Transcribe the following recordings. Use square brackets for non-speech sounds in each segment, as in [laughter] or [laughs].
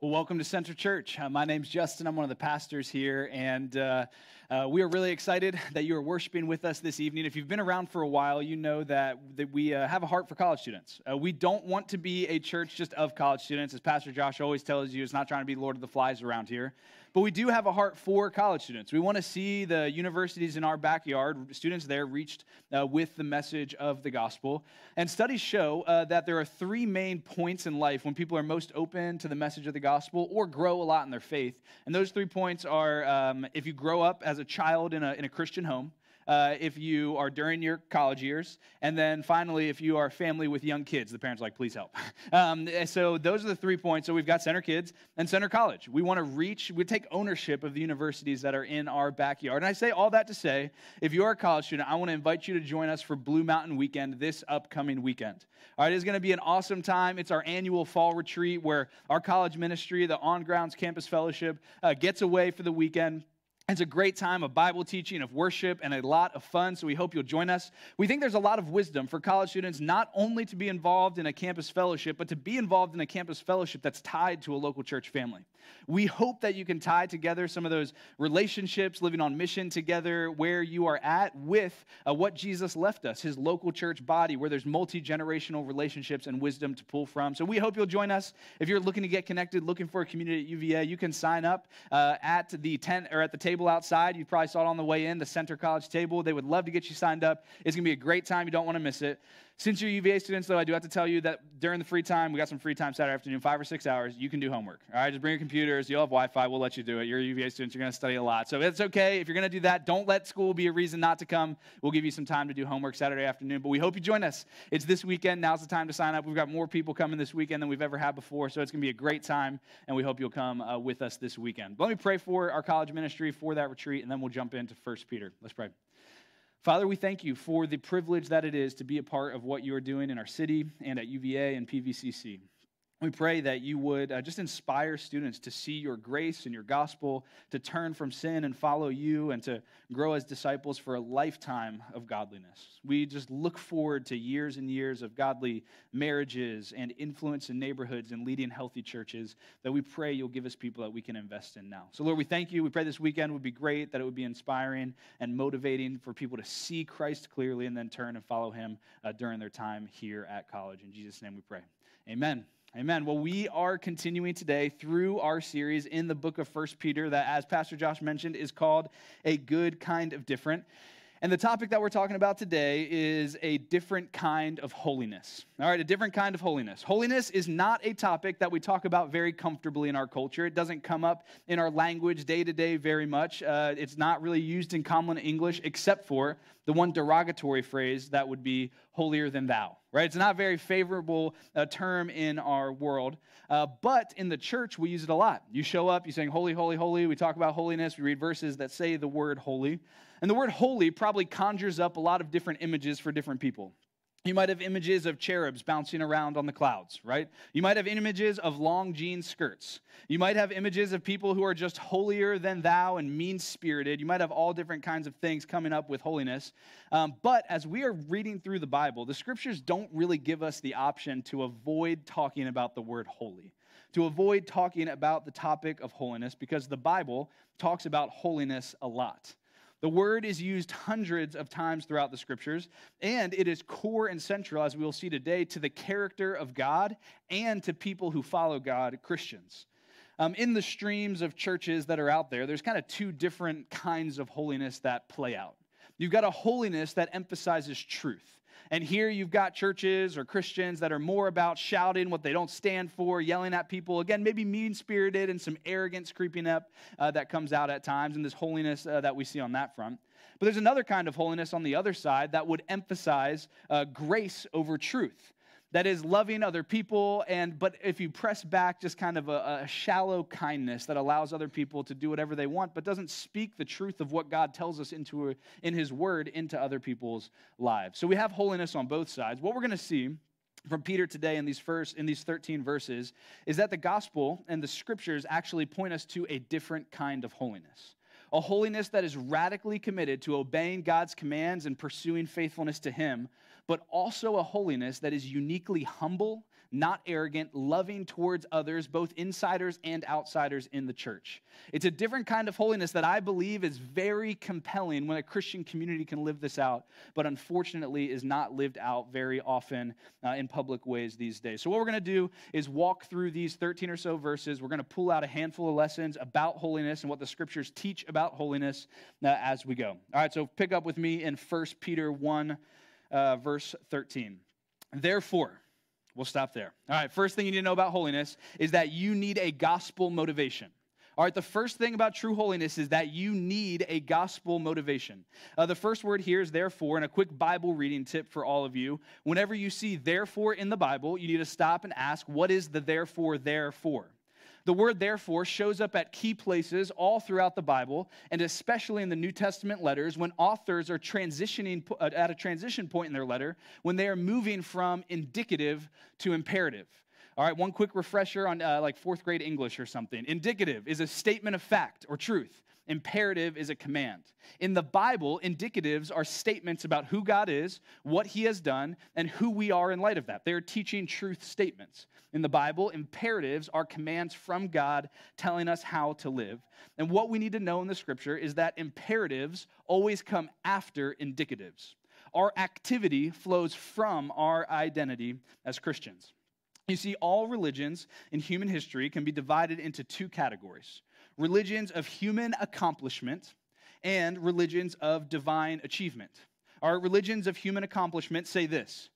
Well, welcome to Center Church. Uh, my name's Justin. I'm one of the pastors here, and uh, uh, we are really excited that you are worshiping with us this evening. If you've been around for a while, you know that, that we uh, have a heart for college students. Uh, we don't want to be a church just of college students. As Pastor Josh always tells you, it's not trying to be Lord of the Flies around here. But we do have a heart for college students. We want to see the universities in our backyard, students there reached uh, with the message of the gospel. And studies show uh, that there are three main points in life when people are most open to the message of the gospel or grow a lot in their faith. And those three points are um, if you grow up as a child in a, in a Christian home, uh, if you are during your college years, and then finally, if you are family with young kids, the parents are like, please help. [laughs] Um, so those are the three points. So we've got Center Kids and Center College. We want to reach, we take ownership of the universities that are in our backyard. And I say all that to say, if you are a college student, I want to invite you to join us for Blue Mountain Weekend this upcoming weekend. All right, it's going to be an awesome time. It's our annual fall retreat where our college ministry, the On Grounds Campus Fellowship, uh, gets away for the weekend. It's a great time of Bible teaching, of worship, and a lot of fun, so we hope you'll join us. We think there's a lot of wisdom for college students not only to be involved in a campus fellowship, but to be involved in a campus fellowship that's tied to a local church family. We hope that you can tie together some of those relationships, living on mission together, where you are at with uh, what Jesus left us, his local church body, where there's multi generational relationships and wisdom to pull from. So we hope you'll join us. If you're looking to get connected, looking for a community at UVA, you can sign up uh, at the tent or at the table table outside. You probably saw it on the way in, the Center College table. They would love to get you signed up. It's going to be a great time. You don't want to miss it. Since you're UVA students, though, I do have to tell you that during the free time, we got some free time Saturday afternoon, five or six hours, you can do homework. All right, just bring your computers. You'll have Wi Fi. We'll let you do it. You're UVA students, you're going to study a lot. So it's okay. If you're going to do that, don't let school be a reason not to come. We'll give you some time to do homework Saturday afternoon. But we hope you join us. It's this weekend. Now's the time to sign up. We've got more people coming this weekend than we've ever had before. So it's going to be a great time, and we hope you'll come uh, with us this weekend. But let me pray for our college ministry for that retreat, and then we'll jump into 1 Peter. Let's pray. Father, we thank you for the privilege that it is to be a part of what you are doing in our city and at UVA and PVCC. We pray that you would uh, just inspire students to see your grace and your gospel, to turn from sin and follow you, and to grow as disciples for a lifetime of godliness. We just look forward to years and years of godly marriages and influence in neighborhoods and leading healthy churches that we pray you'll give us people that we can invest in now. So, Lord, we thank you. We pray this weekend would be great, that it would be inspiring and motivating for people to see Christ clearly and then turn and follow him uh, during their time here at college. In Jesus' name we pray. Amen. Amen. Well, we are continuing today through our series in the book of First Peter that, as Pastor Josh mentioned, is called A Good Kind of Different. And the topic that we're talking about today is a different kind of holiness. All right, a different kind of holiness. Holiness is not a topic that we talk about very comfortably in our culture. It doesn't come up in our language day to day very much. Uh, it's not really used in common English except for the one derogatory phrase that would be holier than thou, right? It's not a very favorable uh, term in our world, uh, but in the church, we use it a lot. You show up, you sing holy, holy, holy. We talk about holiness. We read verses that say the word holy. And the word holy probably conjures up a lot of different images for different people. You might have images of cherubs bouncing around on the clouds, right? You might have images of long jean skirts. You might have images of people who are just holier than thou and mean spirited. You might have all different kinds of things coming up with holiness. Um, but as we are reading through the Bible, the scriptures don't really give us the option to avoid talking about the word holy, to avoid talking about the topic of holiness, because the Bible talks about holiness a lot. The word is used hundreds of times throughout the scriptures, and it is core and central, as we will see today, to the character of God and to people who follow God, Christians. Um, in the streams of churches that are out there, there's kind of two different kinds of holiness that play out. You've got a holiness that emphasizes truth. And here you've got churches or Christians that are more about shouting what they don't stand for, yelling at people. Again, maybe mean spirited and some arrogance creeping up uh, that comes out at times, and this holiness uh, that we see on that front. But there's another kind of holiness on the other side that would emphasize uh, grace over truth that is loving other people and but if you press back just kind of a, a, shallow kindness that allows other people to do whatever they want but doesn't speak the truth of what god tells us into in his word into other people's lives. So we have holiness on both sides. What we're going to see from Peter today in these first in these 13 verses is that the gospel and the scriptures actually point us to a different kind of holiness a holiness that is radically committed to obeying God's commands and pursuing faithfulness to Him, but also a holiness that is uniquely humble, not arrogant, loving towards others, both insiders and outsiders in the church. It's a different kind of holiness that I believe is very compelling when a Christian community can live this out, but unfortunately is not lived out very often uh, in public ways these days. So, what we're going to do is walk through these 13 or so verses. We're going to pull out a handful of lessons about holiness and what the scriptures teach about holiness uh, as we go. All right, so pick up with me in 1 Peter 1, uh, verse 13. Therefore, we'll stop there. All right, first thing you need to know about holiness is that you need a gospel motivation. All right, the first thing about true holiness is that you need a gospel motivation. Uh, the first word here is therefore, and a quick Bible reading tip for all of you. Whenever you see therefore in the Bible, you need to stop and ask, what is the therefore there for? The word therefore shows up at key places all throughout the Bible, and especially in the New Testament letters when authors are transitioning uh, at a transition point in their letter, when they are moving from indicative to imperative. All right, one quick refresher on uh, like fourth grade English or something. Indicative is a statement of fact or truth. Imperative is a command. In the Bible, indicatives are statements about who God is, what he has done, and who we are in light of that. They're teaching truth statements. In the Bible, imperatives are commands from God telling us how to live. And what we need to know in the scripture is that imperatives always come after indicatives. Our activity flows from our identity as Christians. You see, all religions in human history can be divided into two categories religions of human accomplishment and religions of divine achievement. Our religions of human accomplishment say this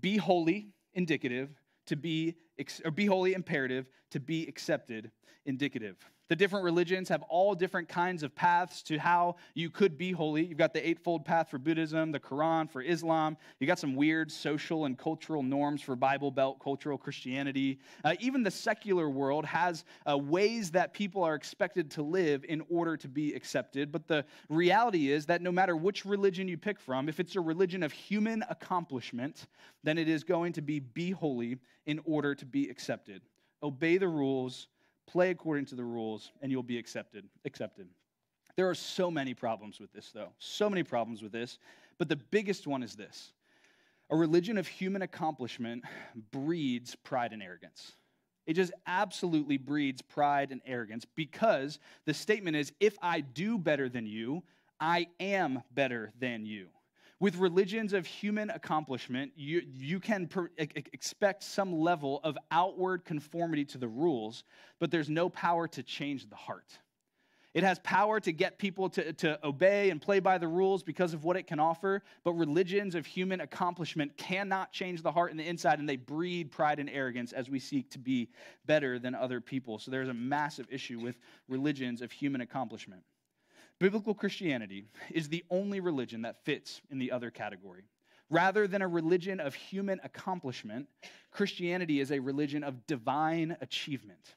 be holy, indicative, to be, or be holy, imperative, to be accepted, indicative. The different religions have all different kinds of paths to how you could be holy. You've got the Eightfold Path for Buddhism, the Quran for Islam. You've got some weird social and cultural norms for Bible Belt cultural Christianity. Uh, even the secular world has uh, ways that people are expected to live in order to be accepted. But the reality is that no matter which religion you pick from, if it's a religion of human accomplishment, then it is going to be be holy in order to be accepted. Obey the rules play according to the rules, and you'll be accepted. Accepted. There are so many problems with this, though. So many problems with this. But the biggest one is this a religion of human accomplishment breeds pride and arrogance. It just absolutely breeds pride and arrogance because the statement is if I do better than you, I am better than you. With religions of human accomplishment, you, you can per, expect some level of outward conformity to the rules, but there's no power to change the heart. It has power to get people to, to obey and play by the rules because of what it can offer, but religions of human accomplishment cannot change the heart and the inside, and they breed pride and arrogance as we seek to be better than other people. So there's a massive issue with religions of human accomplishment. Biblical Christianity is the only religion that fits in the other category. Rather than a religion of human accomplishment, Christianity is a religion of divine achievement.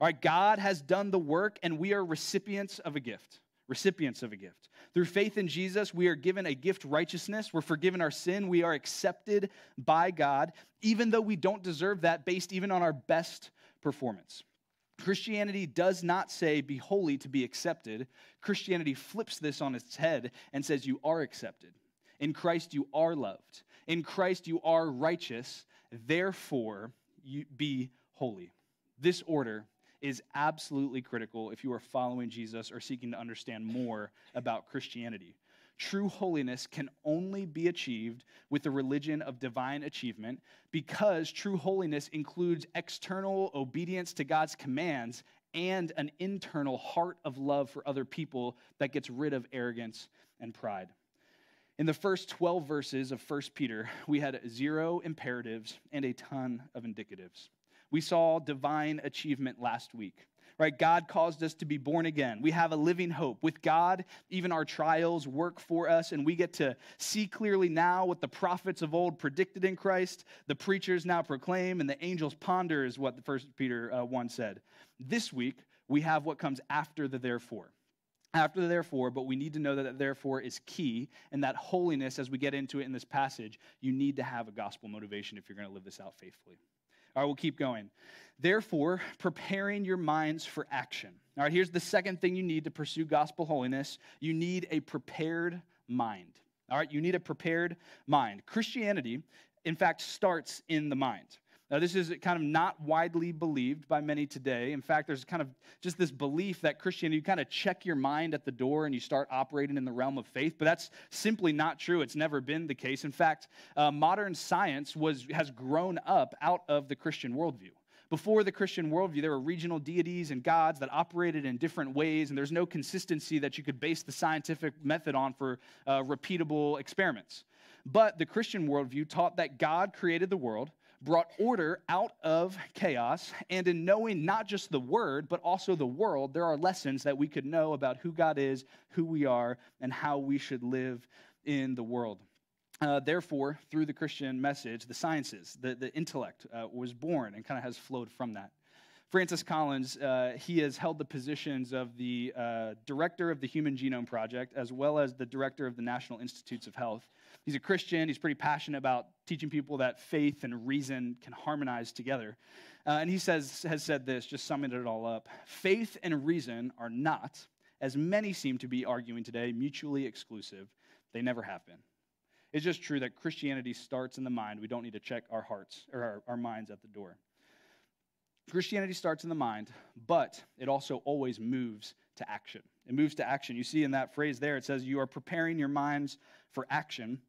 All right, God has done the work, and we are recipients of a gift. Recipients of a gift. Through faith in Jesus, we are given a gift righteousness. We're forgiven our sin. We are accepted by God, even though we don't deserve that based even on our best performance. Christianity does not say, be holy to be accepted. Christianity flips this on its head and says, you are accepted. In Christ, you are loved. In Christ, you are righteous. Therefore, you be holy. This order is absolutely critical if you are following Jesus or seeking to understand more about Christianity. True holiness can only be achieved with the religion of divine achievement because true holiness includes external obedience to God's commands and an internal heart of love for other people that gets rid of arrogance and pride. In the first 12 verses of 1 Peter, we had zero imperatives and a ton of indicatives. We saw divine achievement last week right? God caused us to be born again. We have a living hope. With God, even our trials work for us, and we get to see clearly now what the prophets of old predicted in Christ, the preachers now proclaim, and the angels ponder, is what the first Peter uh, 1 said. This week, we have what comes after the therefore after the therefore, but we need to know that, that therefore is key, and that holiness, as we get into it in this passage, you need to have a gospel motivation if you're going to live this out faithfully. Right, we'll keep going. Therefore, preparing your minds for action. All right, here's the second thing you need to pursue gospel holiness you need a prepared mind. All right, you need a prepared mind. Christianity, in fact, starts in the mind. Now, this is kind of not widely believed by many today. In fact, there's kind of just this belief that Christianity, you kind of check your mind at the door and you start operating in the realm of faith, but that's simply not true. It's never been the case. In fact, uh, modern science was, has grown up out of the Christian worldview. Before the Christian worldview, there were regional deities and gods that operated in different ways, and there's no consistency that you could base the scientific method on for uh, repeatable experiments. But the Christian worldview taught that God created the world brought order out of chaos. And in knowing not just the word, but also the world, there are lessons that we could know about who God is, who we are, and how we should live in the world. Uh, therefore, through the Christian message, the sciences, the, the intellect uh, was born and kind of has flowed from that. Francis Collins, uh, he has held the positions of the uh, director of the Human Genome Project as well as the director of the National Institutes of Health. He's a Christian. He's pretty passionate about teaching people that faith and reason can harmonize together. Uh, and he says, has said this, just summing it all up faith and reason are not, as many seem to be arguing today, mutually exclusive. They never have been. It's just true that Christianity starts in the mind. We don't need to check our hearts or our, our minds at the door. Christianity starts in the mind, but it also always moves to action. It moves to action. You see in that phrase there, it says, You are preparing your minds for action.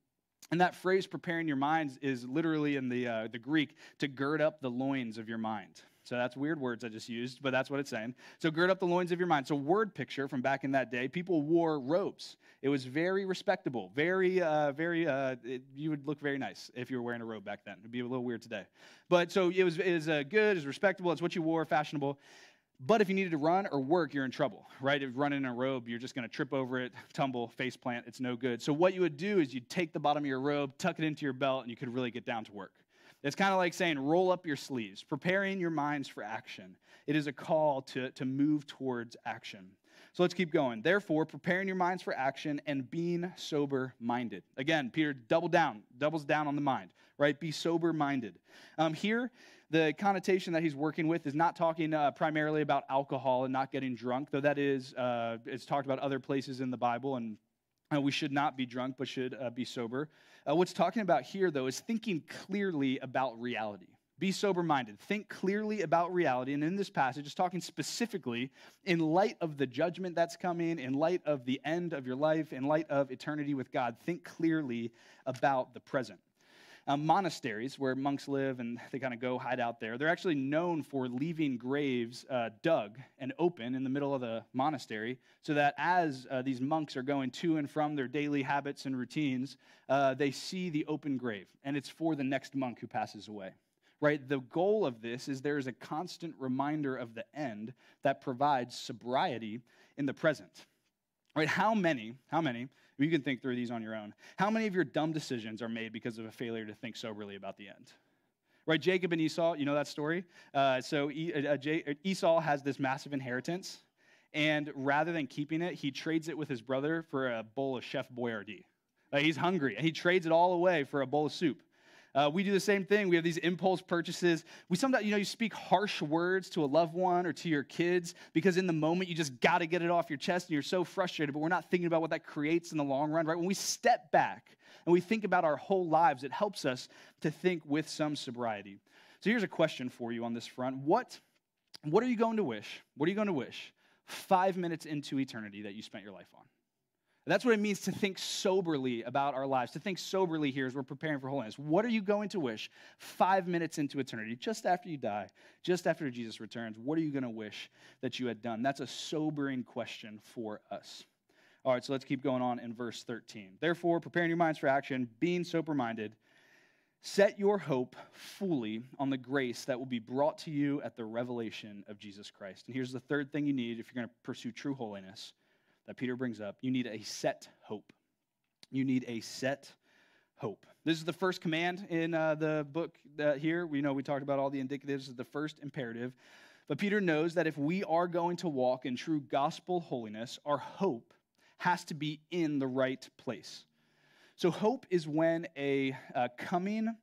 And that phrase, preparing your minds, is literally in the, uh, the Greek to gird up the loins of your mind. So that's weird words I just used, but that's what it's saying. So gird up the loins of your mind. So word picture from back in that day, people wore robes. It was very respectable, very, uh, very. Uh, it, you would look very nice if you were wearing a robe back then. It'd be a little weird today, but so it was. It was uh, good. It was respectable. It's what you wore, fashionable. But if you needed to run or work, you're in trouble, right? If running in a robe, you're just going to trip over it, [laughs] tumble, face plant. It's no good. So what you would do is you'd take the bottom of your robe, tuck it into your belt, and you could really get down to work. It's kind of like saying, roll up your sleeves, preparing your minds for action. It is a call to, to move towards action. So let's keep going. Therefore, preparing your minds for action and being sober minded. Again, Peter double down, doubles down on the mind, right? Be sober minded. Um, here, the connotation that he's working with is not talking uh, primarily about alcohol and not getting drunk, though that is, uh, it's talked about other places in the Bible, and uh, we should not be drunk, but should uh, be sober. Uh, what's talking about here, though, is thinking clearly about reality. Be sober minded. Think clearly about reality. And in this passage, it's talking specifically in light of the judgment that's coming, in light of the end of your life, in light of eternity with God. Think clearly about the present um, monasteries where monks live and they kind of go hide out there. They're actually known for leaving graves uh, dug and open in the middle of the monastery so that as uh, these monks are going to and from their daily habits and routines, uh, they see the open grave. And it's for the next monk who passes away. Right? The goal of this is there is a constant reminder of the end that provides sobriety in the present. Right? How many, how many you can think through these on your own. How many of your dumb decisions are made because of a failure to think soberly about the end? Right, Jacob and Esau, you know that story? Uh, so uh, uh, Esau has this massive inheritance, and rather than keeping it, he trades it with his brother for a bowl of Chef Boyardee. Uh, he's hungry, and he trades it all away for a bowl of soup. Uh, we do the same thing. We have these impulse purchases. We sometimes, you know, you speak harsh words to a loved one or to your kids because in the moment you just got to get it off your chest and you're so frustrated, but we're not thinking about what that creates in the long run, right? When we step back and we think about our whole lives, it helps us to think with some sobriety. So here's a question for you on this front. What, what are you going to wish? What are you going to wish five minutes into eternity that you spent your life on? That's what it means to think soberly about our lives. To think soberly here as we're preparing for holiness. What are you going to wish five minutes into eternity, just after you die, just after Jesus returns? What are you going to wish that you had done? That's a sobering question for us. All right, so let's keep going on in verse 13. Therefore, preparing your minds for action, being sober minded, set your hope fully on the grace that will be brought to you at the revelation of Jesus Christ. And here's the third thing you need if you're going to pursue true holiness that Peter brings up. You need a set hope. You need a set hope. This is the first command in uh, the book here. We know we talked about all the indicatives of the first imperative. But Peter knows that if we are going to walk in true gospel holiness, our hope has to be in the right place. So, hope is when a, a coming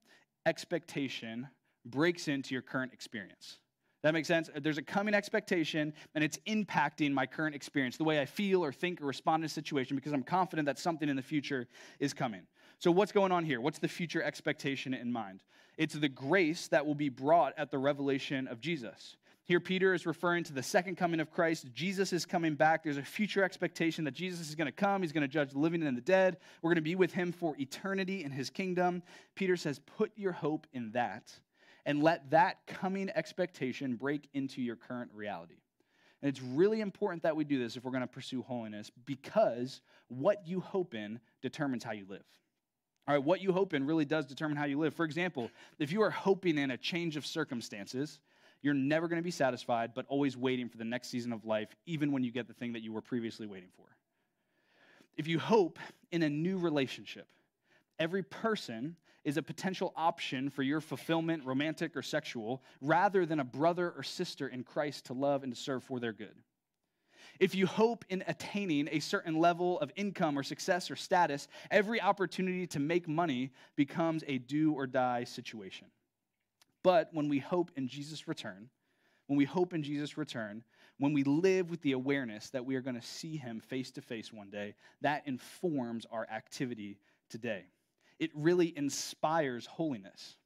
expectation breaks into your current experience. That makes sense? Uh, there's a coming expectation, and it's impacting my current experience, the way I feel or think or respond to a situation, because I'm confident that something in the future is coming. So, what's going on here? What's the future expectation in mind? It's the grace that will be brought at the revelation of Jesus. Here, Peter is referring to the second coming of Christ. Jesus is coming back. There's a future expectation that Jesus is going to come. He's going to judge the living and the dead. We're going to be with him for eternity in his kingdom. Peter says, Put your hope in that and let that coming expectation break into your current reality. And it's really important that we do this if we're going to pursue holiness because what you hope in determines how you live. All right, what you hope in really does determine how you live. For example, if you are hoping in a change of circumstances, you're never going to be satisfied, but always waiting for the next season of life, even when you get the thing that you were previously waiting for. If you hope in a new relationship, every person is a potential option for your fulfillment, romantic or sexual, rather than a brother or sister in Christ to love and to serve for their good. If you hope in attaining a certain level of income or success or status, every opportunity to make money becomes a do or die situation. But when we hope in Jesus' return, when we hope in Jesus' return, when we live with the awareness that we are going to see him face to face one day, that informs our activity today. It really inspires holiness.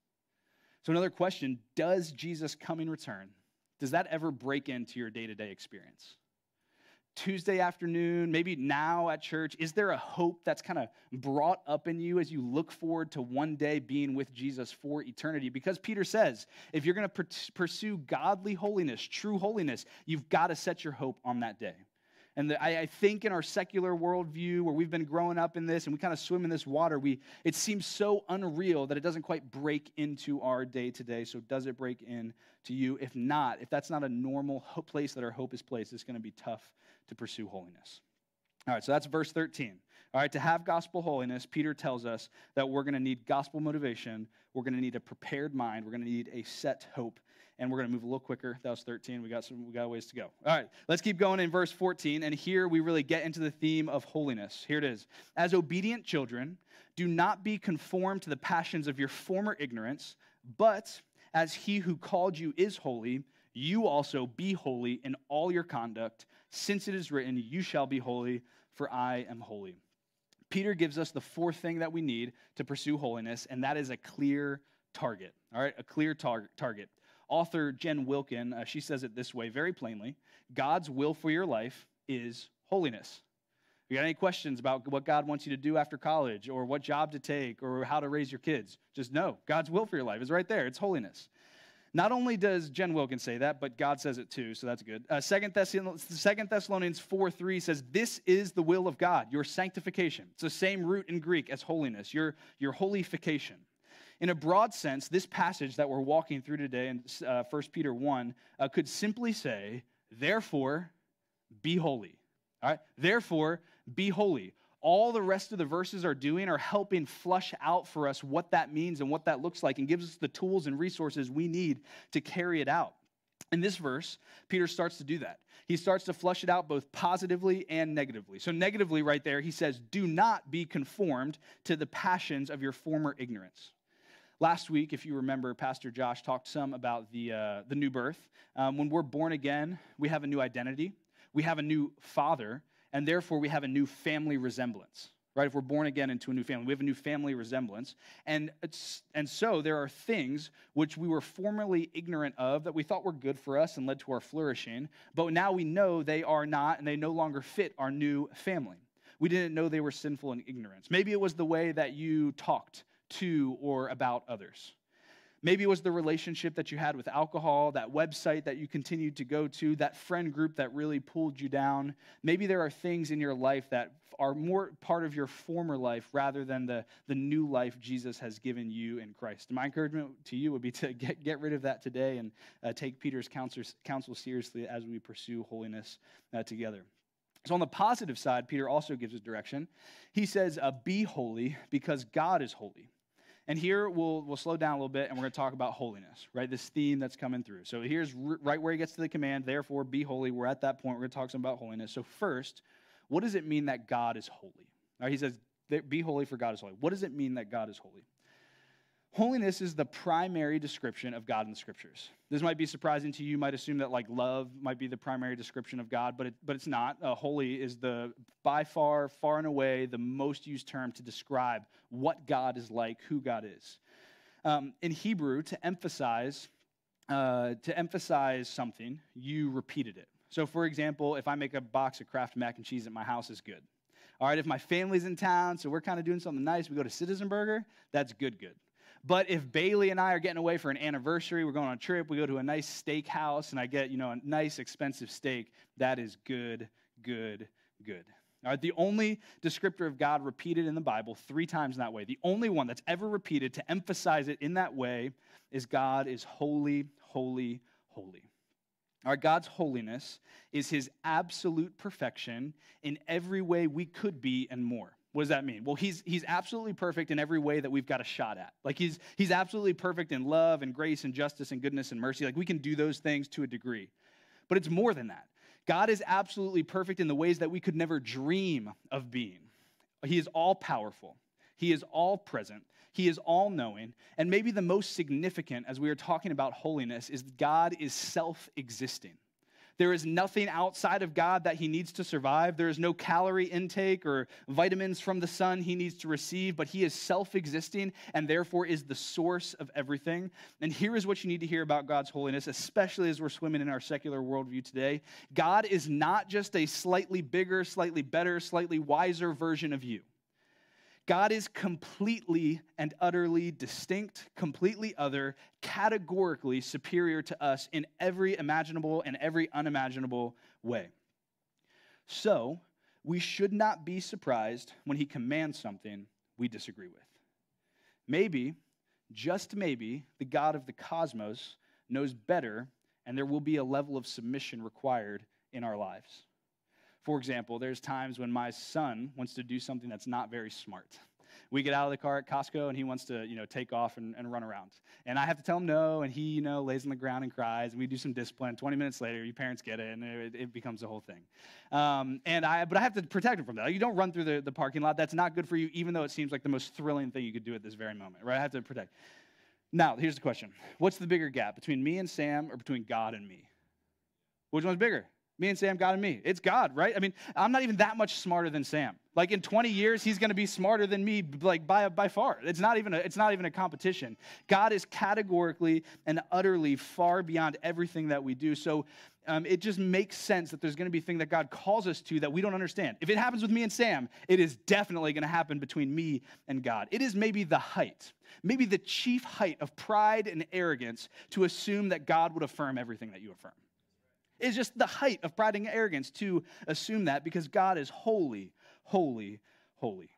So, another question Does Jesus' coming return, does that ever break into your day to day experience? Tuesday afternoon, maybe now at church? Is there a hope that's kind of brought up in you as you look forward to one day being with Jesus for eternity? Because Peter says, if you're going to pursue godly holiness, true holiness, you've got to set your hope on that day. And the, I, I, think in our secular worldview, where we've been growing up in this and we kind of swim in this water, we, it seems so unreal that it doesn't quite break into our day to day. So, does it break in to you? If not, if that's not a normal place that our hope is placed, it's going to be tough to pursue holiness. All right, so that's verse 13. All right, to have gospel holiness, Peter tells us that we're going to need gospel motivation, we're going to need a prepared mind, we're going to need a set hope, and we're going to move a little quicker. That was 13. We got some we got ways to go. All right, let's keep going in verse 14, and here we really get into the theme of holiness. Here it is. As obedient children, do not be conformed to the passions of your former ignorance, but as he who called you is holy, you also be holy in all your conduct since it is written, You shall be holy, for I am holy. Peter gives us the fourth thing that we need to pursue holiness, and that is a clear target. All right, a clear tar- target. Author Jen Wilkin, uh, she says it this way very plainly God's will for your life is holiness. If you got any questions about what God wants you to do after college, or what job to take, or how to raise your kids, just know God's will for your life is right there. It's holiness. Not only does Jen Wilkins say that, but God says it too, so that's good. Uh, Second, Thessalonians 4 3 says, This is the will of God, your sanctification. It's the same root in Greek as holiness, your, your holification. In a broad sense, this passage that we're walking through today in uh, 1 Peter 1 uh, could simply say, Therefore, be holy. All right? Therefore, be holy all the rest of the verses are doing are helping flush out for us what that means and what that looks like and gives us the tools and resources we need to carry it out. In this verse, Peter starts to do that. He starts to flush it out both positively and negatively. So, negatively, right there, he says, Do not be conformed to the passions of your former ignorance. Last week, if you remember, Pastor Josh talked some about the, uh, the new birth. Um, when we're born again, we have a new identity, we have a new father, and therefore we have a new family resemblance right? If we're born again into a new family we have a new family resemblance. And and so there are things which we were formerly ignorant of that we thought were good for us and led to our flourishing but now we know they are not and they no longer fit our new family. We didn't know they were sinful in ignorance maybe it was the way that you talked to or about others Maybe it was the relationship that you had with alcohol, that website that you continued to go to, that friend group that really pulled you down. Maybe there are things in your life that are more part of your former life rather than the, the new life Jesus has given you in Christ. My encouragement to you would be to get, get rid of that today and uh, take Peter's counsel, counsel seriously as we pursue holiness uh, together. So, on the positive side, Peter also gives us direction. He says, uh, Be holy because God is holy. And here we'll, we'll slow down a little bit and we're going to talk about holiness, right? This theme that's coming through. So here's right where he gets to the command, therefore be holy. We're at that point. We're going to talk some about holiness. So, first, what does it mean that God is holy? All right, he says, be holy for God is holy. What does it mean that God is holy? Holiness is the primary description of God in the scriptures. This might be surprising to you. You might assume that like love might be the primary description of God, but, it, but it's not. Uh, holy is the by far, far and away, the most used term to describe what God is like, who God is. Um, in Hebrew, to emphasize, uh, to emphasize something, you repeated it. So, for example, if I make a box of Kraft mac and cheese at my house, is good. All right, if my family's in town, so we're kind of doing something nice, we go to Citizen Burger, that's good, good. But if Bailey and I are getting away for an anniversary, we're going on a trip, we go to a nice steakhouse, and I get, you know, a nice expensive steak, that is good, good, good. All right, the only descriptor of God repeated in the Bible three times in that way, the only one that's ever repeated to emphasize it in that way is God is holy, holy, holy. Our God's holiness is his absolute perfection in every way we could be and more. What does that mean? Well, he's, he's absolutely perfect in every way that we've got a shot at. Like, he's, he's absolutely perfect in love and grace and justice and goodness and mercy. Like, we can do those things to a degree. But it's more than that. God is absolutely perfect in the ways that we could never dream of being. He is all powerful, He is all present, He is all knowing. And maybe the most significant, as we are talking about holiness, is God is self existing. There is nothing outside of God that he needs to survive. There is no calorie intake or vitamins from the sun he needs to receive, but he is self existing and therefore is the source of everything. And here is what you need to hear about God's holiness, especially as we're swimming in our secular worldview today God is not just a slightly bigger, slightly better, slightly wiser version of you. God is completely and utterly distinct, completely other, categorically superior to us in every imaginable and every unimaginable way. So, we should not be surprised when he commands something we disagree with. Maybe, just maybe, the God of the cosmos knows better, and there will be a level of submission required in our lives. For example, there's times when my son wants to do something that's not very smart. We get out of the car at Costco and he wants to, you know, take off and, and run around. And I have to tell him no, and he, you know, lays on the ground and cries, and we do some discipline. 20 minutes later, your parents get it, and it, it becomes a whole thing. Um, and I, but I have to protect him from that. You don't run through the, the parking lot. That's not good for you, even though it seems like the most thrilling thing you could do at this very moment, right? I have to protect. Now, here's the question What's the bigger gap between me and Sam or between God and me? Which one's bigger? Me and Sam, God and me. It's God, right? I mean, I'm not even that much smarter than Sam. Like in 20 years, he's going to be smarter than me, like by, by far. It's not even a, it's not even a competition. God is categorically and utterly far beyond everything that we do. So um, it just makes sense that there's going to be things that God calls us to that we don't understand. If it happens with me and Sam, it is definitely going to happen between me and God. It is maybe the height, maybe the chief height of pride and arrogance to assume that God would affirm everything that you affirm. It's just the height of pride and arrogance to assume that because God is holy, holy, holy.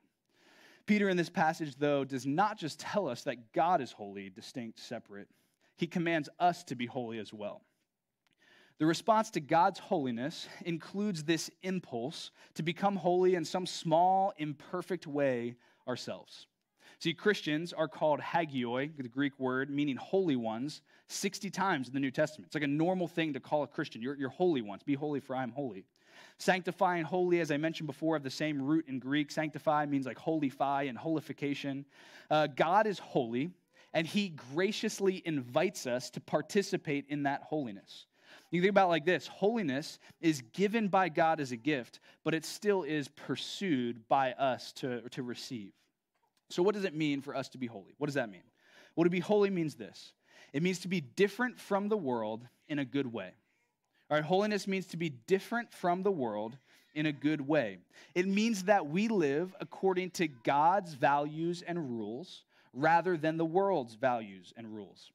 Peter, in this passage, though, does not just tell us that God is holy, distinct, separate, he commands us to be holy as well. The response to God's holiness includes this impulse to become holy in some small, imperfect way ourselves. See, Christians are called hagioi, the Greek word meaning holy ones, 60 times in the New Testament. It's like a normal thing to call a Christian. You're, you're holy ones. Be holy, for I am holy. Sanctify and holy, as I mentioned before, have the same root in Greek. Sanctify means like holify and holification. Uh, God is holy, and he graciously invites us to participate in that holiness. You think about like this holiness is given by God as a gift, but it still is pursued by us to, to receive. So, what does it mean for us to be holy? What does that mean? Well, to be holy means this it means to be different from the world in a good way. All right, holiness means to be different from the world in a good way. It means that we live according to God's values and rules rather than the world's values and rules.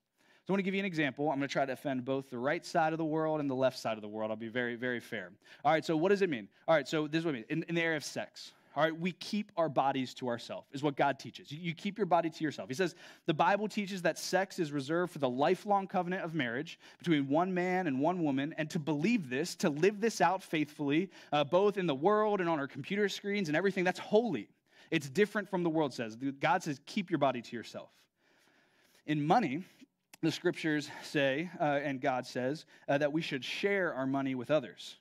So I want to give you an example. I'm going to try to offend both the right side of the world and the left side of the world. I'll be very, very fair. All right, so what does it mean? All right, so this is what I mean. In, in the area of sex, all right, we keep our bodies to ourselves, is what God teaches. You, keep your body to yourself. He says the Bible teaches that sex is reserved for the lifelong covenant of marriage between one man and one woman, and to believe this, to live this out faithfully, uh, both in the world and on our computer screens and everything, that's holy. It's different from the world says. God says, keep your body to yourself. In money, the scriptures say, uh, and God says, uh, that we should share our money with others.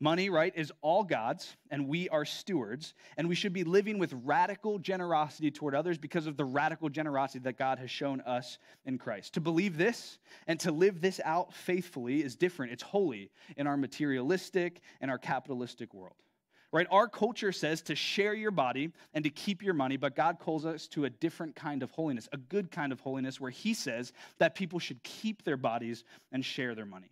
Money, right, is all God's, and we are stewards, and we should be living with radical generosity toward others because of the radical generosity that God has shown us in Christ. To believe this and to live this out faithfully is different. It's holy in our materialistic and our capitalistic world. right? Our culture says to share your body and to keep your money, but God calls us to a different kind of holiness, a good kind of holiness where He says that people should keep their bodies and share their money,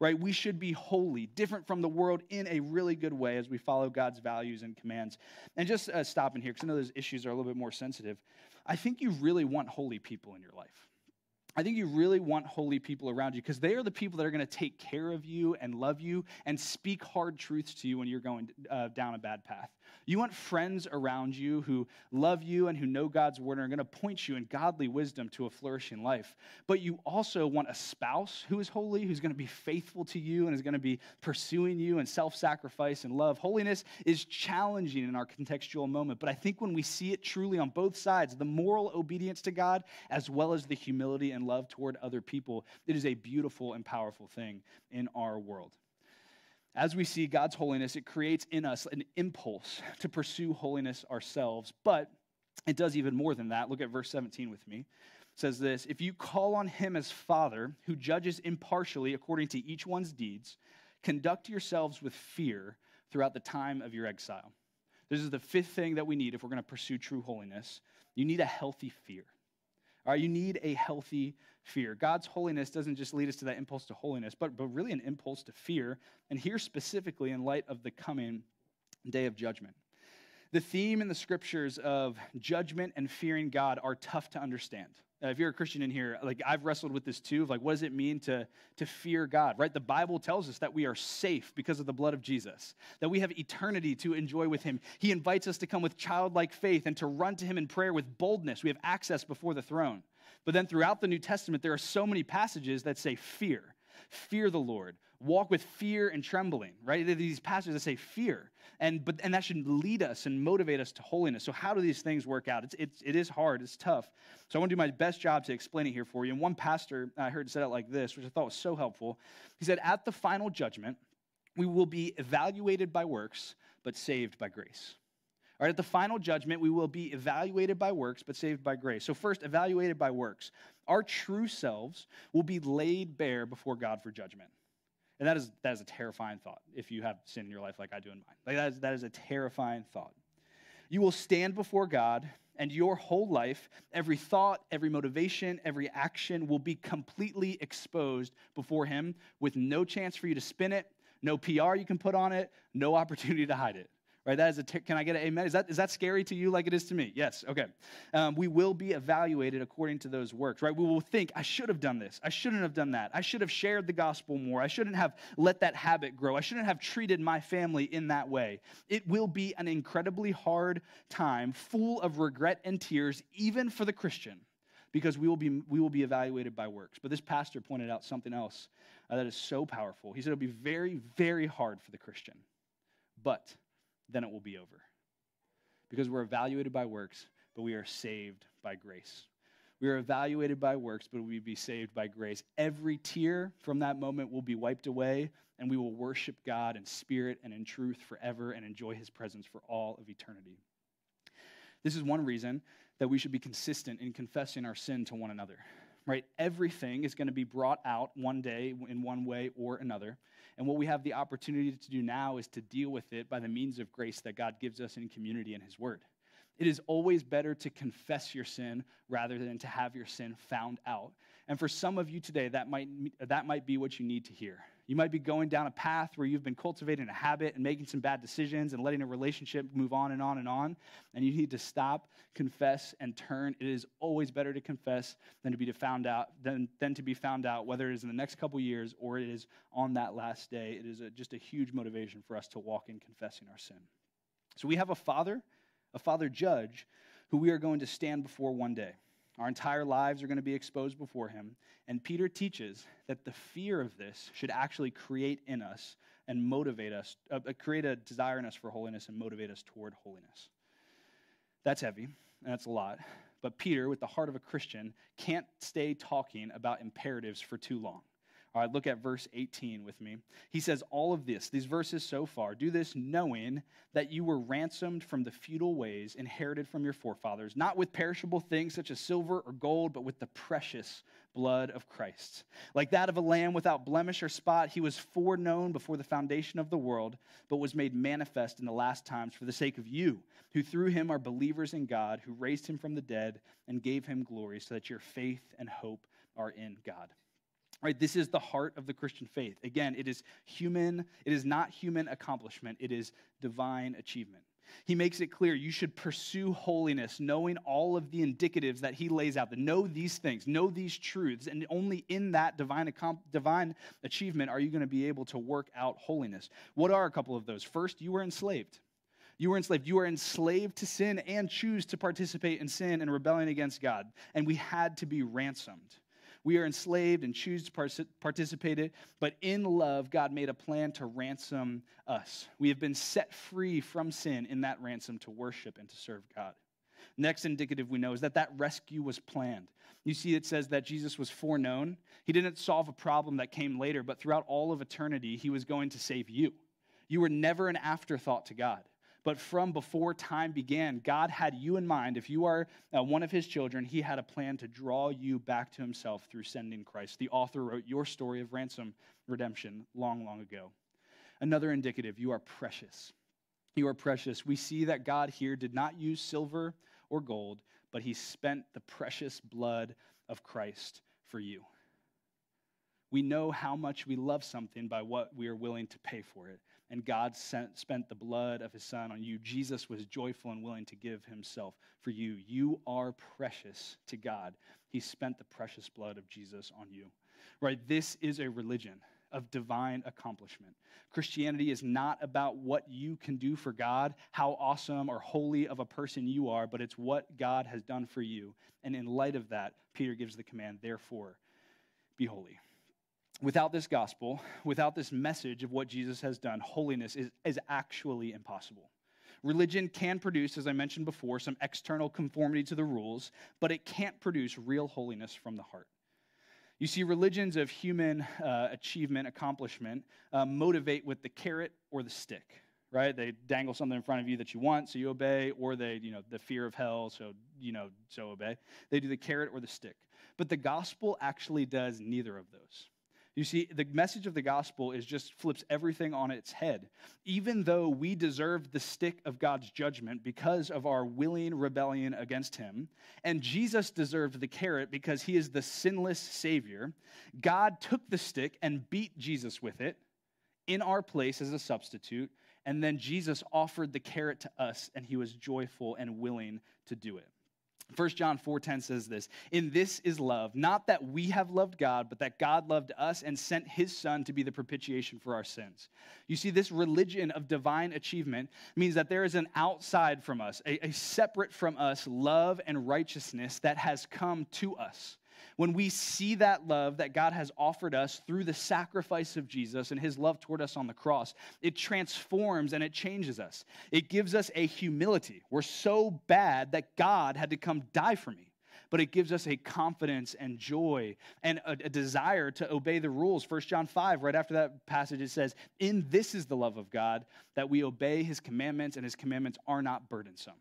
right? We should be holy, different from the world in a really good way as we follow God's values and commands. And just uh, stopping here, because I know those issues are a little bit more sensitive. I think you really want holy people in your life. I think you really want holy people around you because they are the people that are going to take care of you and love you and speak hard truths to you when you're going uh, down a bad path. You want friends around you who love you and who know God's word and are going to point you in godly wisdom to a flourishing life. But you also want a spouse who is holy, who's going to be faithful to you and is going to be pursuing you in self sacrifice and love. Holiness is challenging in our contextual moment, but I think when we see it truly on both sides, the moral obedience to God as well as the humility and love toward other people, it is a beautiful and powerful thing in our world. As we see God's holiness, it creates in us an impulse to pursue holiness ourselves, but it does even more than that. Look at verse 17 with me. It says this If you call on him as Father, who judges impartially according to each one's deeds, conduct yourselves with fear throughout the time of your exile. This is the fifth thing that we need if we're going to pursue true holiness. You need a healthy fear. All right, you need a healthy fear. God's holiness doesn't just lead us to that impulse to holiness, but, but really an impulse to fear. And here specifically in light of the coming day of judgment. The theme in the scriptures of judgment and fearing God are tough to understand. Uh, if you're a Christian in here, like I've wrestled with this too, of like what does it mean to, to fear God, right? The Bible tells us that we are safe because of the blood of Jesus, that we have eternity to enjoy with Him. He invites us to come with childlike faith and to run to Him in prayer with boldness. We have access before the throne. But then throughout the New Testament, there are so many passages that say fear, fear the Lord, walk with fear and trembling, right? These passages that say fear, and, but, and that should lead us and motivate us to holiness. So, how do these things work out? It's, it's, it is hard, it's tough. So, I want to do my best job to explain it here for you. And one pastor uh, I heard said it like this, which I thought was so helpful. He said, At the final judgment, we will be evaluated by works, but saved by grace. All right, at the final judgment, we will be evaluated by works, but saved by grace. So, first, evaluated by works. Our true selves will be laid bare before God for judgment. And that is, that is a terrifying thought if you have sin in your life like I do in mine. Like that is, that is a terrifying thought. You will stand before God, and your whole life, every thought, every motivation, every action will be completely exposed before Him with no chance for you to spin it, no PR you can put on it, no opportunity to hide it right? That is a can I get an amen? Is that, is that scary to you like it is to me? Yes, okay. Um, we will be evaluated according to those works, right? We will think, I should have done this. I shouldn't have done that. I should have shared the gospel more. I shouldn't have let that habit grow. I shouldn't have treated my family in that way. It will be an incredibly hard time, full of regret and tears, even for the Christian, because we will be, we will be evaluated by works. But this pastor pointed out something else uh, that is so powerful. He said it'll be very, very hard for the Christian. But then it will be over. Because we're evaluated by works, but we are saved by grace. We are evaluated by works, but we be saved by grace. Every tear from that moment will be wiped away, and we will worship God in spirit and in truth forever and enjoy his presence for all of eternity. This is one reason that we should be consistent in confessing our sin to one another. Right? Everything is going to be brought out one day in one way or another. And what we have the opportunity to do now is to deal with it by the means of grace that God gives us in community and His Word. It is always better to confess your sin rather than to have your sin found out. And for some of you today, that might, that might be what you need to hear. You might be going down a path where you've been cultivating a habit and making some bad decisions and letting a relationship move on and on and on. And you need to stop, confess, and turn. It is always better to confess than to be found out than, than to be found out, whether it is in the next couple years or it is on that last day. It is a, just a huge motivation for us to walk in confessing our sin. So we have a father, a father judge, who we are going to stand before one day. Our entire lives are going to be exposed before him. And Peter teaches that the fear of this should actually create in us and motivate us, uh, uh, create a desire in us for holiness and motivate us toward holiness. That's heavy, and that's a lot. But Peter, with the heart of a Christian, can't stay talking about imperatives for too long. All right, look at verse 18 with me. He says, All of this, these verses so far, do this knowing that you were ransomed from the futile ways inherited from your forefathers, not with perishable things such as silver or gold, but with the precious blood of Christ. Like that of a lamb without blemish or spot, he was foreknown before the foundation of the world, but was made manifest in the last times for the sake of you, who through him are believers in God, who raised him from the dead and gave him glory, so that your faith and hope are in God. Right, this is the heart of the Christian faith. Again, it is human, it is not human accomplishment, it is divine achievement. He makes it clear you should pursue holiness, knowing all of the indicatives that he lays out. That know these things, know these truths, and only in that divine, divine achievement are you going to be able to work out holiness. What are a couple of those? First, you were enslaved. You were enslaved. You were enslaved to sin and choose to participate in sin and rebellion against God. And we had to be ransomed. We are enslaved and choose to participate it, but in love, God made a plan to ransom us. We have been set free from sin in that ransom to worship and to serve God. Next indicative we know is that that rescue was planned. You see, it says that Jesus was foreknown. He didn't solve a problem that came later, but throughout all of eternity, he was going to save you. You were never an afterthought to God but from before time began, God had you in mind. If you are uh, one of his children, he had a plan to draw you back to himself through sending Christ. The author wrote your story of ransom redemption long, long ago. Another indicative you are precious. You are precious. We see that God here did not use silver or gold, but he spent the precious blood of Christ for you. We know how much we love something by what we are willing to pay for it and God sent, spent the blood of his son on you. Jesus was joyful and willing to give himself for you. You are precious to God. He spent the precious blood of Jesus on you. Right? This is a religion of divine accomplishment. Christianity is not about what you can do for God, how awesome or holy of a person you are, but it's what God has done for you. And in light of that, Peter gives the command, therefore, be holy without this gospel, without this message of what Jesus has done, holiness is, is actually impossible. Religion can produce, as I mentioned before, some external conformity to the rules, but it can't produce real holiness from the heart. You see, religions of human uh, achievement, accomplishment, uh, motivate with the carrot or the stick, right? They dangle something in front of you that you want, so you obey, or they, you know, the fear of hell, so, you know, so obey. They do the carrot or the stick. But the gospel actually does neither of those. You see, the message of the gospel is just flips everything on its head. Even though we deserve the stick of God's judgment because of our willing rebellion against him, and Jesus deserved the carrot because he is the sinless Savior, God took the stick and beat Jesus with it in our place as a substitute, and then Jesus offered the carrot to us, and he was joyful and willing to do it. 1 John 4:10 says this, "In this is love, not that we have loved God, but that God loved us and sent his son to be the propitiation for our sins." You see this religion of divine achievement means that there is an outside from us, a, a separate from us love and righteousness that has come to us when we see that love that God has offered us through the sacrifice of Jesus and his love toward us on the cross, it transforms and it changes us. It gives us a humility. We're so bad that God had to come die for me but it gives us a confidence and joy and a, a, desire to obey the rules. 1 John 5, right after that passage, it says, In this is the love of God, that we obey his commandments, and his commandments are not burdensome.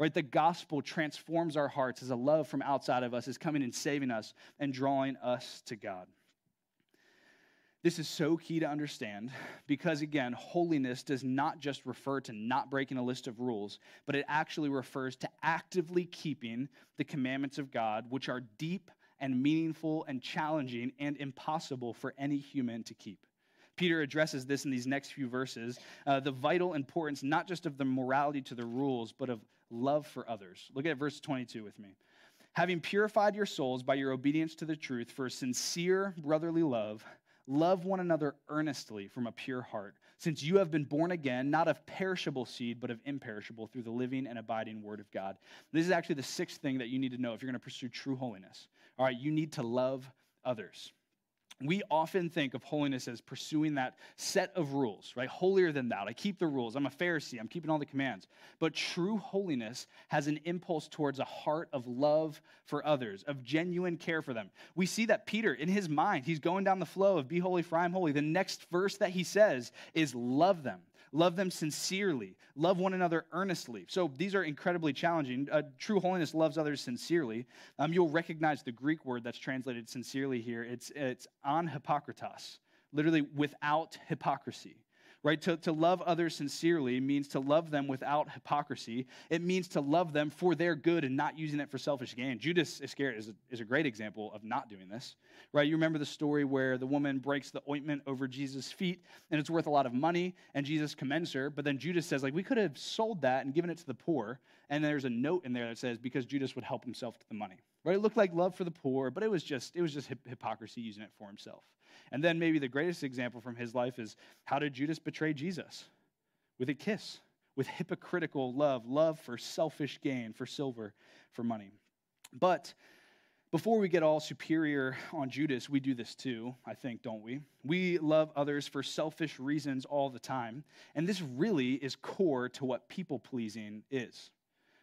Right? The gospel transforms our hearts as a love from outside of us is coming and saving us and drawing us to God. This is so key to understand because, again, holiness does not just refer to not breaking a list of rules, but it actually refers to actively keeping the commandments of God, which are deep and meaningful and challenging and impossible for any human to keep. Peter addresses this in these next few verses uh, the vital importance not just of the morality to the rules, but of love for others. Look at verse 22 with me. Having purified your souls by your obedience to the truth for sincere brotherly love, love one another earnestly from a pure heart, since you have been born again, not of perishable seed, but of imperishable, through the living and abiding word of God. This is actually the sixth thing that you need to know if you're going to pursue true holiness. All right, you need to love others. We often think of holiness as pursuing that set of rules, right? Holier than thou. I keep the rules. I'm a Pharisee. I'm keeping all the commands. But true holiness has an impulse towards a heart of love for others, of genuine care for them. We see that Peter, in his mind, he's going down the flow of be holy, for I'm holy. The next verse that he says is love them. Love them sincerely. Love one another earnestly. So these are incredibly challenging. Uh, true holiness loves others sincerely. Um, you'll recognize the Greek word that's translated sincerely here. It's, it's an hypocritos, literally without hypocrisy right? To, to love others sincerely means to love them without hypocrisy. It means to love them for their good and not using it for selfish gain. Judas Iscariot is a, is a great example of not doing this, right? You remember the story where the woman breaks the ointment over Jesus' feet and it's worth a lot of money and Jesus commends her, but then Judas says, like, we could have sold that and given it to the poor. And there's a note in there that says, because Judas would help himself to the money, right? It looked like love for the poor, but it was just, it was just hypocrisy using it for himself. And then maybe the greatest example from his life is how did Judas betray Jesus? With a kiss, with hypocritical love, love for selfish gain, for silver, for money. But before we get all superior on Judas, we do this too, I think, don't we? We love others for selfish reasons all the time. And this really is core to what people pleasing is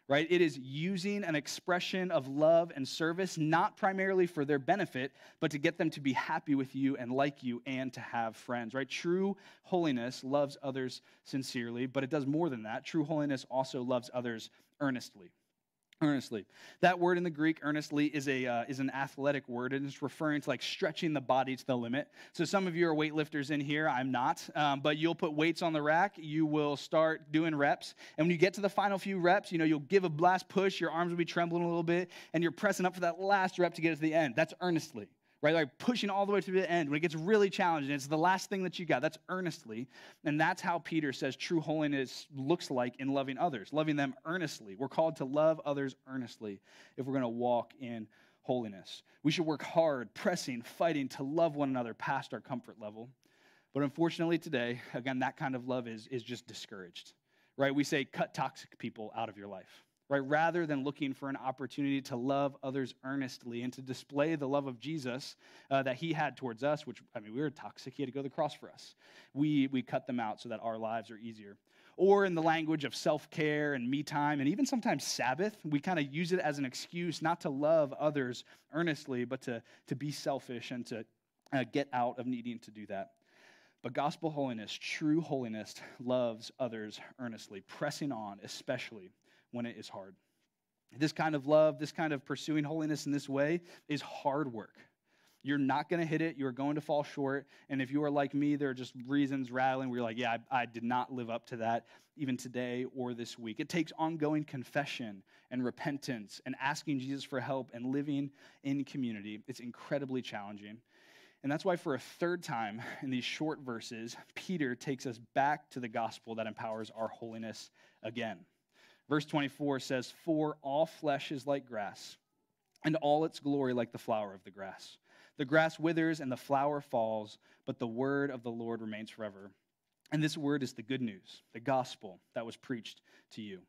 right? It is using an expression of love and service, not primarily for their benefit, but to get them to be happy with you and like you and to have friends, right? True holiness loves others sincerely, but it does more than that. True holiness also loves others earnestly earnestly. That word in the greek earnestly is a uh, is an athletic word and it's referring to like stretching the body to the limit. So some of you are weightlifters in here. I'm not. Um, but you'll put weights on the rack. You will start doing reps. And when you get to the final few reps you know you'll give a blast push. Your arms will be trembling a little bit and you're pressing up for that last rep to get to the end. That's earnestly right? Like pushing all the way to the end when it gets really challenging. It's the last thing that you got. That's earnestly. And that's how Peter says true holiness looks like in loving others, loving them earnestly. We're called to love others earnestly if we're going to walk in holiness. We should work hard, pressing, fighting to love one another past our comfort level. But unfortunately, today, again, that kind of love is, is just discouraged, right? We say, cut toxic people out of your life right? Rather than looking for an opportunity to love others earnestly and to display the love of Jesus uh, that he had towards us, which, I mean, we were toxic. He had to go to the cross for us. We, we cut them out so that our lives are easier. Or in the language of self care and me time, and even sometimes Sabbath, we kind of use it as an excuse not to love others earnestly, but to, to be selfish and to uh, get out of needing to do that. But gospel holiness, true holiness, loves others earnestly, pressing on, especially when it is hard. This kind of love, this kind of pursuing holiness in this way is hard work. You're not going to hit it. You're going to fall short. And if you are like me, there are just reasons rattling where you're like, yeah, I, I, did not live up to that even today or this week. It takes ongoing confession and repentance and asking Jesus for help and living in community. It's incredibly challenging. And that's why, for a third time in these short verses, Peter takes us back to the gospel that empowers our holiness again. Verse 24 says, For all flesh is like grass, and all its glory like the flower of the grass. The grass withers and the flower falls, but the word of the Lord remains forever. And this word is the good news, the gospel that was preached to you.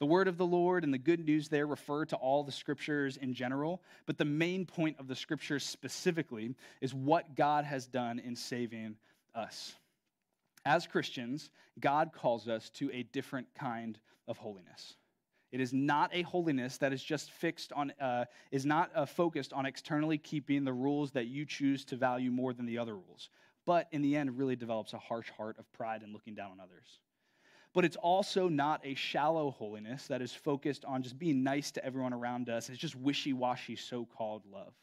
The word of the Lord and the good news there refer to all the scriptures in general, but the main point of the scriptures specifically is what God has done in saving us. As Christians, God calls us to a different kind of holiness. It is not a holiness that is just fixed on, uh, is not uh, focused on externally keeping the rules that you choose to value more than the other rules, but in the end, really develops a harsh heart of pride and looking down on others. But it's also not a shallow holiness that is focused on just being nice to everyone around us. It's just wishy washy so called love.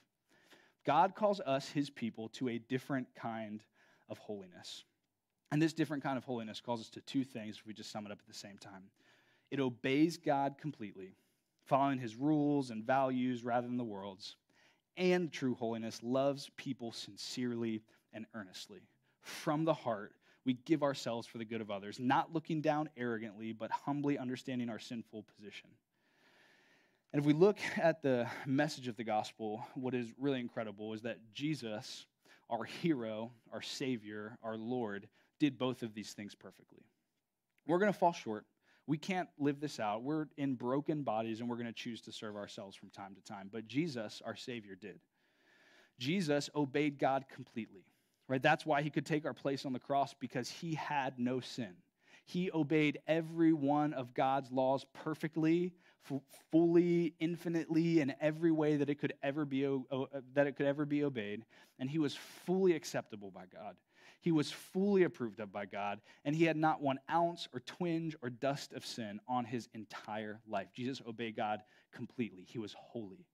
God calls us, his people, to a different kind of holiness. And this different kind of holiness calls us to two things if we just sum it up at the same time. It obeys God completely, following his rules and values rather than the world's. And true holiness loves people sincerely and earnestly. From the heart, we give ourselves for the good of others, not looking down arrogantly, but humbly understanding our sinful position. And if we look at the message of the gospel, what is really incredible is that Jesus, our hero, our Savior, our Lord, did both of these things perfectly. We're going to fall short. We can't live this out. We're in broken bodies and we're going to choose to serve ourselves from time to time. But Jesus, our Savior, did. Jesus obeyed God completely, right? That's why he could take our place on the cross because he had no sin. He obeyed every one of God's laws perfectly, f- fully, infinitely, in every way that it could ever be o- that it could ever be obeyed, and he was fully acceptable by God. He was fully approved of by God, and he had not one ounce or twinge or dust of sin on his entire life. Jesus obeyed God completely. He was holy.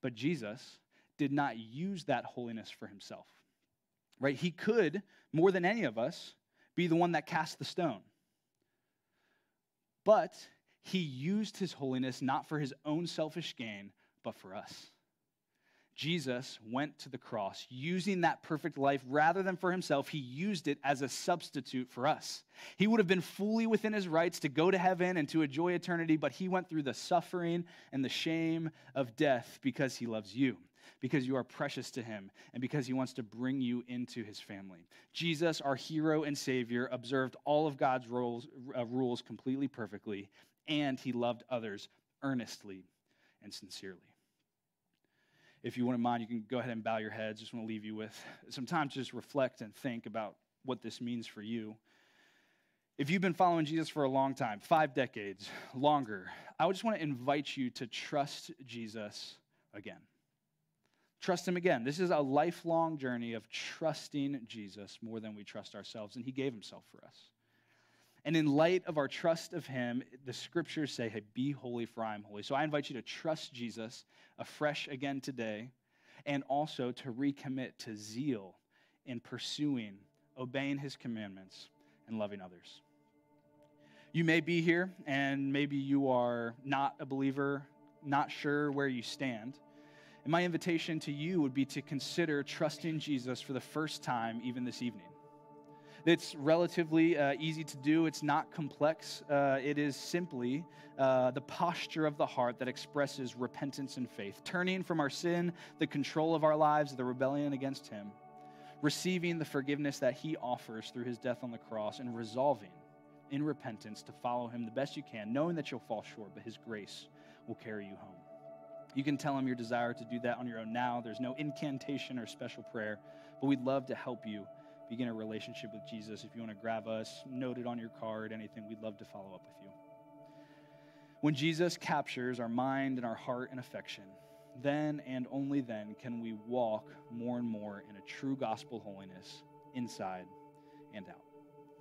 But Jesus did not use that holiness for himself. Right? He could, more than any of us, be the one that cast the stone. But he used his holiness not for his own selfish gain, but for us. Jesus went to the cross using that perfect life rather than for himself. He used it as a substitute for us. He would have been fully within his rights to go to heaven and to enjoy eternity, but he went through the suffering and the shame of death because he loves you, because you are precious to him, and because he wants to bring you into his family. Jesus, our hero and savior, observed all of God's rules, uh, rules completely perfectly, and he loved others earnestly and sincerely if you wouldn't mind, you can go ahead and bow your heads. Just want to leave you with some time to just reflect and think about what this means for you. If you've been following Jesus for a long time, five decades, longer, I would just want to invite you to trust Jesus again. Trust him again. This is a lifelong journey of trusting Jesus more than we trust ourselves, and he gave himself for us. And in light of our trust of Him, the scriptures say, hey, be holy, for I am holy. So I invite you to trust Jesus afresh again today and also to recommit to zeal in pursuing, obeying His commandments, and loving others. You may be here and maybe you are not a believer, not sure where you stand. And my invitation to you would be to consider trusting Jesus for the first time, even this evening. It's relatively uh, easy to do. It's not complex. Uh, it is simply uh, the posture of the heart that expresses repentance and faith, turning from our sin, the control of our lives, the rebellion against Him, receiving the forgiveness that He offers through His death on the cross, and resolving in repentance to follow Him the best you can, knowing that you'll fall short, but His grace will carry you home. You can tell Him your desire to do that on your own now. There's no incantation or special prayer, but we'd love to help you begin a relationship with Jesus, if you want to grab us, note it on your card, anything, we'd love to follow up with you. When Jesus captures our mind and our heart and affection, then and only then can we walk more and more in a true gospel holiness inside and out.